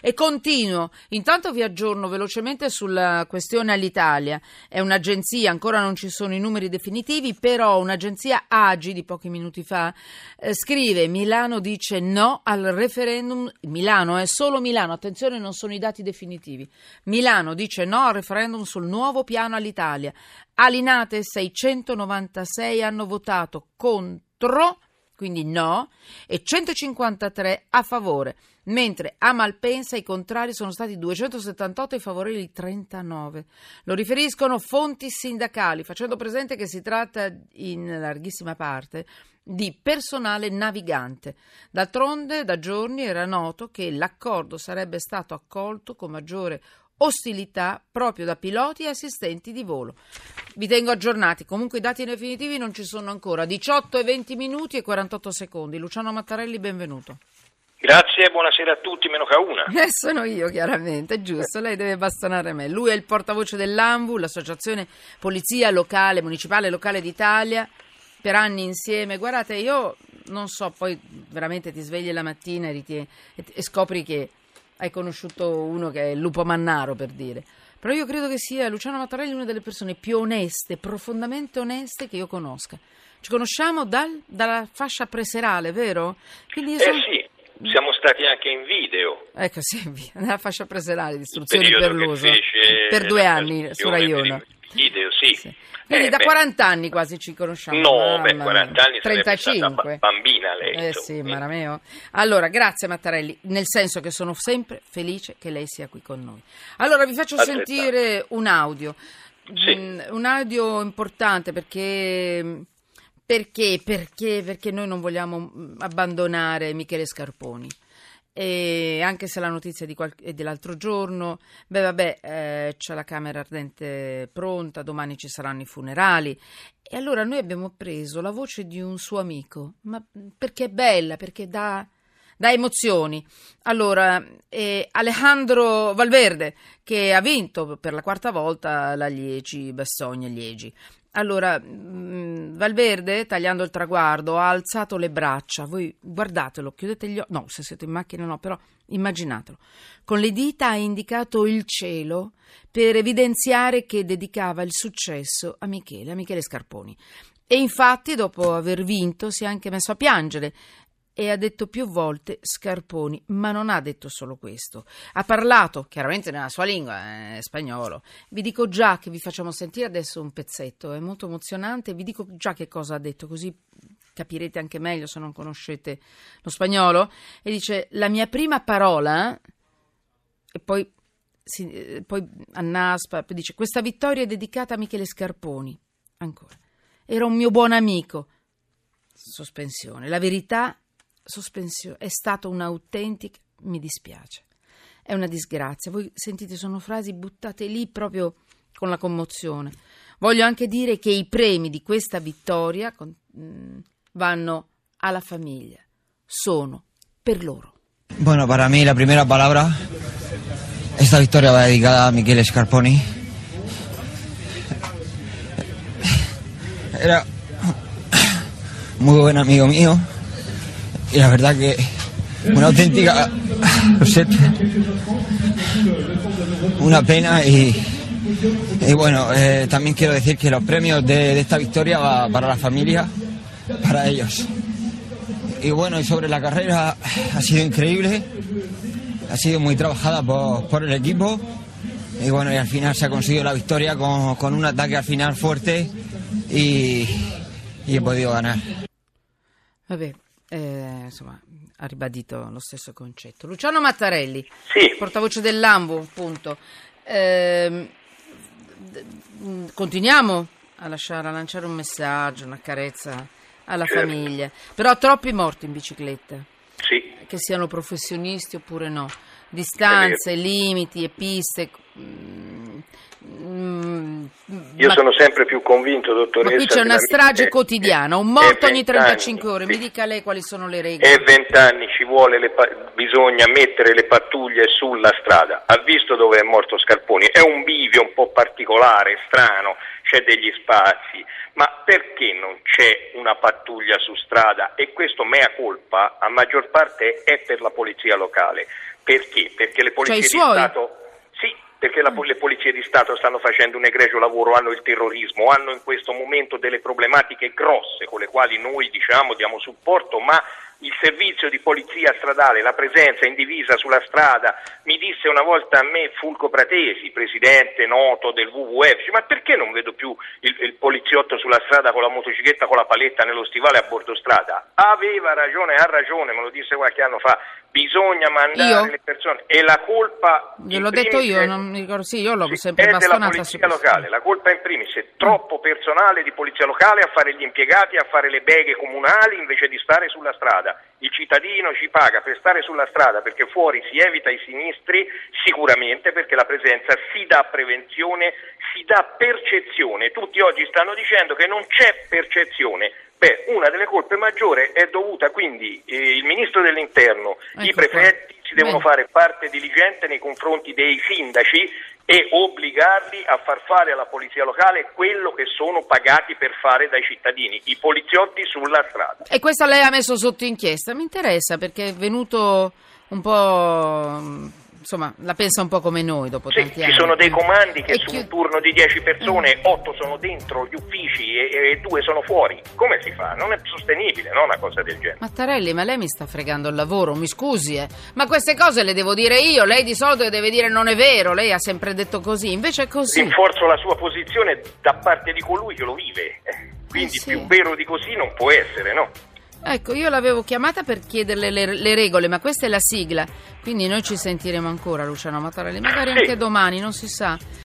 E continuo. Intanto vi aggiorno velocemente sulla questione all'Italia. È un'agenzia, ancora non ci sono i numeri definitivi, però un'agenzia Agi di pochi minuti fa eh, scrive Milano dice no al referendum. Milano è solo Milano, attenzione, non sono i dati definitivi. Milano dice no al referendum sul nuovo piano all'Italia. Alinate 696 hanno votato contro quindi no, e 153 a favore, mentre a Malpensa i contrari sono stati 278 e i favorevoli 39. Lo riferiscono fonti sindacali, facendo presente che si tratta in larghissima parte di personale navigante. D'altronde, da giorni era noto che l'accordo sarebbe stato accolto con maggiore ostilità proprio da piloti e assistenti di volo. Vi tengo aggiornati, comunque i dati definitivi non ci sono ancora. 18 e 20 minuti e 48 secondi. Luciano Mattarelli, benvenuto. Grazie, buonasera a tutti, meno che a una. Eh, sono io, chiaramente, giusto, lei deve bastonare me. Lui è il portavoce dell'ANVU, l'associazione Polizia Locale, Municipale Locale d'Italia, per anni insieme. Guardate, io non so, poi veramente ti svegli la mattina e, ritieni, e scopri che hai conosciuto uno che è lupo mannaro, per dire. Però io credo che sia Luciano Mattarelli una delle persone più oneste, profondamente oneste che io conosca. Ci conosciamo dal, dalla fascia preserale, vero? Quindi io sono... Eh sì, siamo stati anche in video. Ecco, sì, nella fascia preserale, di istruzioni per l'uso. Per due anni su Rai 1. Video, sì. sì. Quindi eh, da beh. 40 anni quasi ci conosciamo. No, beh, 40 anni 35. bambina lei. Eh sì, Marameo. Allora, grazie Mattarelli, nel senso che sono sempre felice che lei sia qui con noi. Allora, vi faccio Aspetta. sentire un audio. Sì. Mm, un audio importante perché... Perché? Perché? Perché noi non vogliamo abbandonare Michele Scarponi e anche se la notizia qual- è dell'altro giorno, beh vabbè, eh, c'è la Camera Ardente pronta, domani ci saranno i funerali. E allora noi abbiamo preso la voce di un suo amico, ma perché è bella, perché dà, dà emozioni. Allora, eh, Alejandro Valverde, che ha vinto per la quarta volta la Liegi, Bassogna Liegi. Allora, mm, Valverde, tagliando il traguardo, ha alzato le braccia. Voi guardatelo, chiudete gli occhi. No, se siete in macchina no, però immaginatelo. Con le dita ha indicato il cielo per evidenziare che dedicava il successo a Michele, a Michele Scarponi. E infatti, dopo aver vinto, si è anche messo a piangere e ha detto più volte Scarponi, ma non ha detto solo questo. Ha parlato, chiaramente nella sua lingua, eh, spagnolo. Vi dico già che vi facciamo sentire adesso un pezzetto, è molto emozionante, vi dico già che cosa ha detto, così capirete anche meglio se non conoscete lo spagnolo. E dice, la mia prima parola, e poi, si, eh, poi annaspa, dice, questa vittoria è dedicata a Michele Scarponi. Ancora. Era un mio buon amico. Sospensione. La verità sospensione, è stato un'autentica, mi dispiace, è una disgrazia. Voi sentite, sono frasi buttate lì proprio con la commozione. Voglio anche dire che i premi di questa vittoria mm, vanno alla famiglia, sono per loro. Bueno, para mí la primera palabra, esta victoria va dedicada a Michele Scarponi. Era muy buen amigo mío. Y la verdad que una auténtica una pena y, y bueno, eh, también quiero decir que los premios de, esta victoria va para la familia, para ellos. Y bueno, y sobre la carrera ha sido increíble, ha sido muy trabajada por, por el equipo y bueno, y al final se ha conseguido la victoria con, con un ataque al final fuerte y, y he podido ganar. A ver, eh, insomma, ha ribadito lo stesso concetto. Luciano Mattarelli, sì. portavoce dell'AMBU, appunto. Eh, continuiamo a, lasciare, a lanciare un messaggio, una carezza alla certo. famiglia, però troppi morti in bicicletta, sì. che siano professionisti oppure no, distanze, limiti e piste. Io ma, sono sempre più convinto, dottoressa. Ma qui c'è una strage è, quotidiana, un morto ogni 35 ore. Mi dica lei quali sono le regole. E 20 anni ci vuole, le, bisogna mettere le pattuglie sulla strada. Ha visto dove è morto Scarponi? È un bivio un po' particolare, strano, c'è degli spazi. Ma perché non c'è una pattuglia su strada? E questo mea colpa, a maggior parte, è per la polizia locale Perché? Perché le polizie Cioè, di suoi? Stato... Perché la- le polizie di Stato stanno facendo un egregio lavoro, hanno il terrorismo, hanno in questo momento delle problematiche grosse con le quali noi diciamo diamo supporto, ma il servizio di polizia stradale, la presenza in divisa sulla strada, mi disse una volta a me Fulco Pratesi, presidente noto del WWF, ma perché non vedo più il, il poliziotto sulla strada con la motocicletta, con la paletta nello stivale a bordo strada? Aveva ragione, ha ragione, me lo disse qualche anno fa, bisogna mandare Io? le persone e la colpa... Gliel'ho detto io, è- non mi ricordo, sì, io l'ho sì, sempre è della polizia locale, la colpa in primis è troppo personale di polizia locale a fare gli impiegati, a fare le beghe comunali invece di stare sulla strada. Il cittadino ci paga per stare sulla strada perché fuori si evita i sinistri sicuramente perché la presenza si dà prevenzione, si dà percezione. Tutti oggi stanno dicendo che non c'è percezione. Beh, una delle colpe maggiori è dovuta quindi eh, il ministro dell'interno, i Ecco qua. prefetti si devono Bene. fare parte diligente nei confronti dei sindaci e obbligarli a far fare alla polizia locale quello che sono pagati per fare dai cittadini, i poliziotti sulla strada. E questo lei ha messo sotto inchiesta, mi interessa perché è venuto un po', insomma, la pensa un po' come noi dopo Sì, tanti ci anni. sono dei comandi che E su chi- un turno di 10 persone, 8 sono dentro gli uffici e, e 2 sono fuori. Come si fa? Non è sostenibile, no? Una cosa del genere. Mattarelli, ma lei mi sta fregando il lavoro, mi scusi, eh. Ma queste cose le devo dire io, lei di solito deve dire non è vero, lei ha sempre detto così, invece è così. Rinforzo la sua posizione da parte di colui che lo vive. Eh, Quindi Eh sì. più vero di così non può essere, no? Ecco, io l'avevo chiamata per chiederle le, le regole, ma questa è la sigla, quindi noi ci sentiremo ancora, Luciano Mattarelli, magari Sì. anche domani, non si sa.